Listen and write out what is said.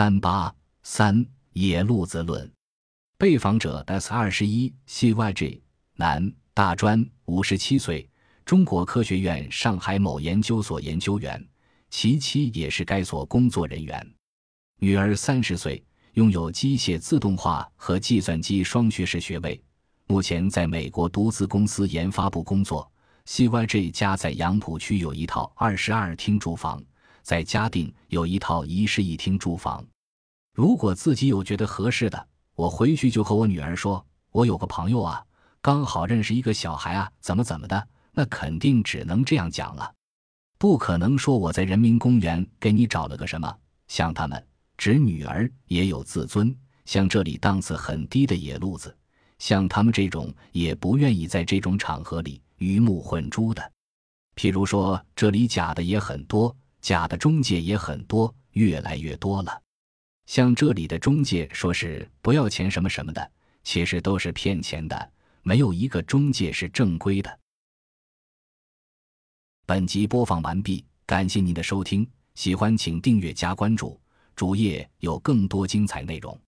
三八三野路子论。被访者 S 二十一 CYG 男，大专，五十七岁，中国科学院上海某研究所研究员，其妻也是该所工作人员。女儿三十岁，拥有机械自动化和计算机双学士学位，目前在美国独资公司研发部工作。CYG 家在杨浦区有一套二十二厅住房。在嘉定有一套一室一厅住房，如果自己有觉得合适的，我回去就和我女儿说：“我有个朋友啊，刚好认识一个小孩啊，怎么怎么的。”那肯定只能这样讲了，不可能说我在人民公园给你找了个什么。像他们，指女儿也有自尊，像这里档次很低的野路子，像他们这种也不愿意在这种场合里鱼目混珠的。譬如说，这里假的也很多。假的中介也很多，越来越多了。像这里的中介说是不要钱什么什么的，其实都是骗钱的，没有一个中介是正规的。本集播放完毕，感谢您的收听，喜欢请订阅加关注，主页有更多精彩内容。